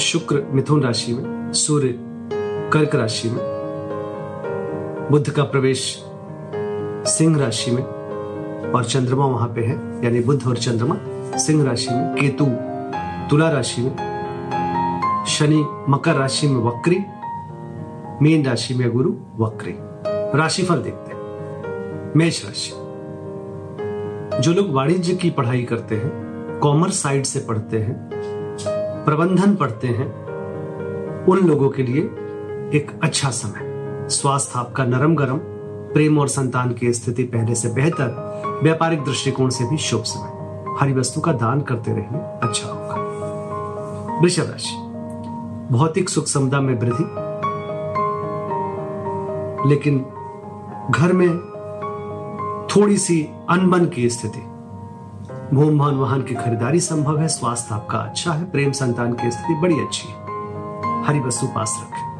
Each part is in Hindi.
शुक्र मिथुन राशि में, सूर्य कर्क राशि में बुद्ध का प्रवेश सिंह राशि में और चंद्रमा वहाँ पे है, यानी बुद्ध और चंद्रमा सिंह राशि में, केतु तुला राशि में, शनि मकर राशि में वक्री, मीन राशि में गुरु वक्री। राशिफल देखते हैं। मेष राशि। जो लोग वाणिज्य की पढ़ाई करते हैं, कॉमर्स साइड से पढ़ते हैं प्रबंधन पढ़ते हैं, उन लोगों के लिए एक अच्छा समय। स्वास्थ्य आपका नरम गरम प्रेम और संतान की स्थिति पहले से बेहतर, व्यापारिक दृष्टिकोण से भी शुभ समय। हरी वस्तु का दान करते रहने अच्छा होगा। वृषभ राशि। भौतिक सुख समता में वृद्धि। लेकिन घर में थोड़ी सी अनबन की स्थिति। भूम भान वाहन की खरीदारी संभव है। स्वास्थ्य आपका अच्छा है। प्रेम संतान की स्थिति बड़ी अच्छी है। हरी वस्तु पास रखें।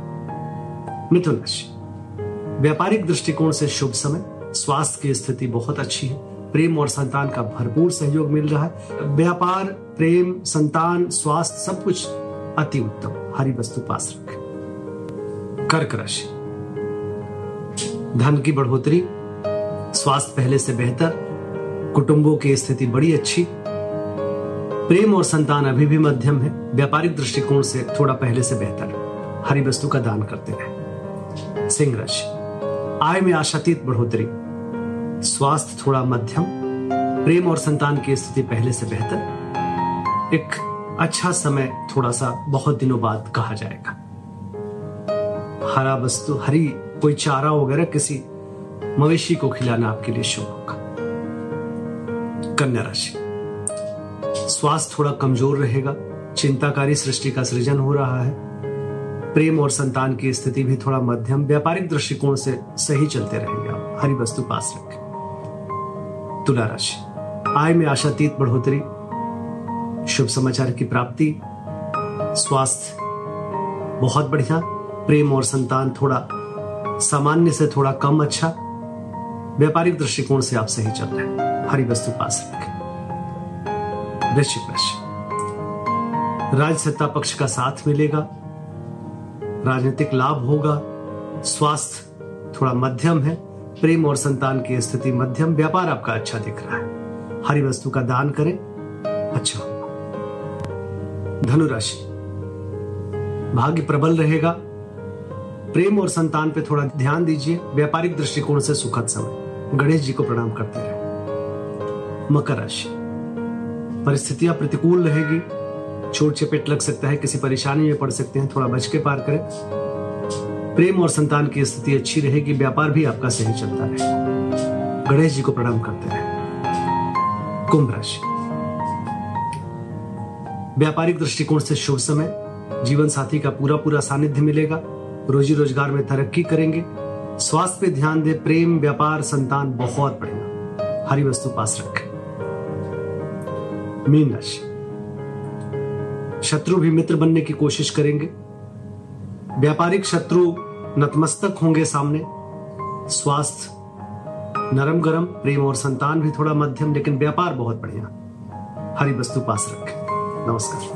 मिथुन राशि। व्यापारिक दृष्टिकोण से शुभ समय। स्वास्थ्य की स्थिति बहुत अच्छी है। प्रेम और संतान का भरपूर सहयोग मिल रहा है। व्यापार, प्रेम, संतान, स्वास्थ्य सब कुछ अति उत्तम। हरी वस्तु पास रखें। कर्क राशि। धन की बढ़ोतरी। स्वास्थ्य पहले से बेहतर। कुटुंबों की स्थिति बड़ी अच्छी। प्रेम और संतान अभी भी मध्यम है। व्यापारिक दृष्टिकोण से थोड़ा पहले से बेहतर। हरी वस्तु का दान करते रहे सिंह राशि आय में आशातीत बढ़ोतरी। स्वास्थ्य थोड़ा मध्यम। प्रेम और संतान की स्थिति पहले से बेहतर। एक अच्छा समय थोड़ा सा बहुत दिनों बाद कहा जाएगा। हरा वस्तु, हरी कोई चारा वगैरह किसी मवेशी को खिलाना आपके लिए शुभ होगा। कन्या राशि। स्वास्थ्य थोड़ा कमज़ोर रहेगा, चिंताकारी सृष्टि का सृजन हो रहा है। प्रेम और संतान की स्थिति भी थोड़ा मध्यम, व्यापारिक दृष्टिकोण से सही चलते रहेंगे आप। हरी वस्तु पास रखें। तुला राशि। आय में आशातीत बढ़ोतरी। शुभ समाचार की प्राप्ति। स्वास्थ्य बहुत बढ़िया। प्रेम और संतान थोड़ा सामान्य से थोड़ा कम अच्छा। व्यापारिक दृष्टिकोण से आप सही चल रहे हैं। हरी वस्तु पास रखें। वृश्चिक राशि राज सत्ता पक्ष का साथ मिलेगा। राजनीतिक लाभ होगा। स्वास्थ्य थोड़ा मध्यम है। प्रेम और संतान की स्थिति मध्यम। व्यापार आपका अच्छा दिख रहा है। हरी वस्तु का दान करें। अच्छा। होगा धनुराशि। भाग्य प्रबल रहेगा। प्रेम और संतान पे थोड़ा ध्यान दीजिए। व्यापारिक दृष्टिकोण से सुखद समय। गणेश जी को प्रणाम करते रहे। मकर राशि। परिस्थितियाँ प्रतिकूल रहेगी। छोट चपेट लग सकता है, किसी परेशानी में पड़ सकते हैं, थोड़ा बच के पार करें। प्रेम और संतान की स्थिति अच्छी रहेगी, व्यापार भी आपका सही चलता रहेगा गणेश जी को प्रणाम करते रहे। कुंभ राशि। व्यापारिक दृष्टिकोण से शुभ समय। जीवन साथी का पूरा पूरा सानिध्य मिलेगा। रोजी रोज़गार में तरक्की करेंगे। स्वास्थ्य पे ध्यान दे, प्रेम, व्यापार, संतान, बहुत बढ़िया। हरी वस्तु पास रख। मीन राशि। शत्रु भी मित्र बनने की कोशिश करेंगे। व्यापारिक शत्रु नतमस्तक होंगे सामने। स्वास्थ्य नरम गरम प्रेम और संतान भी थोड़ा मध्यम, लेकिन व्यापार बहुत बढ़िया। हरी वस्तु पास रख। नमस्कार।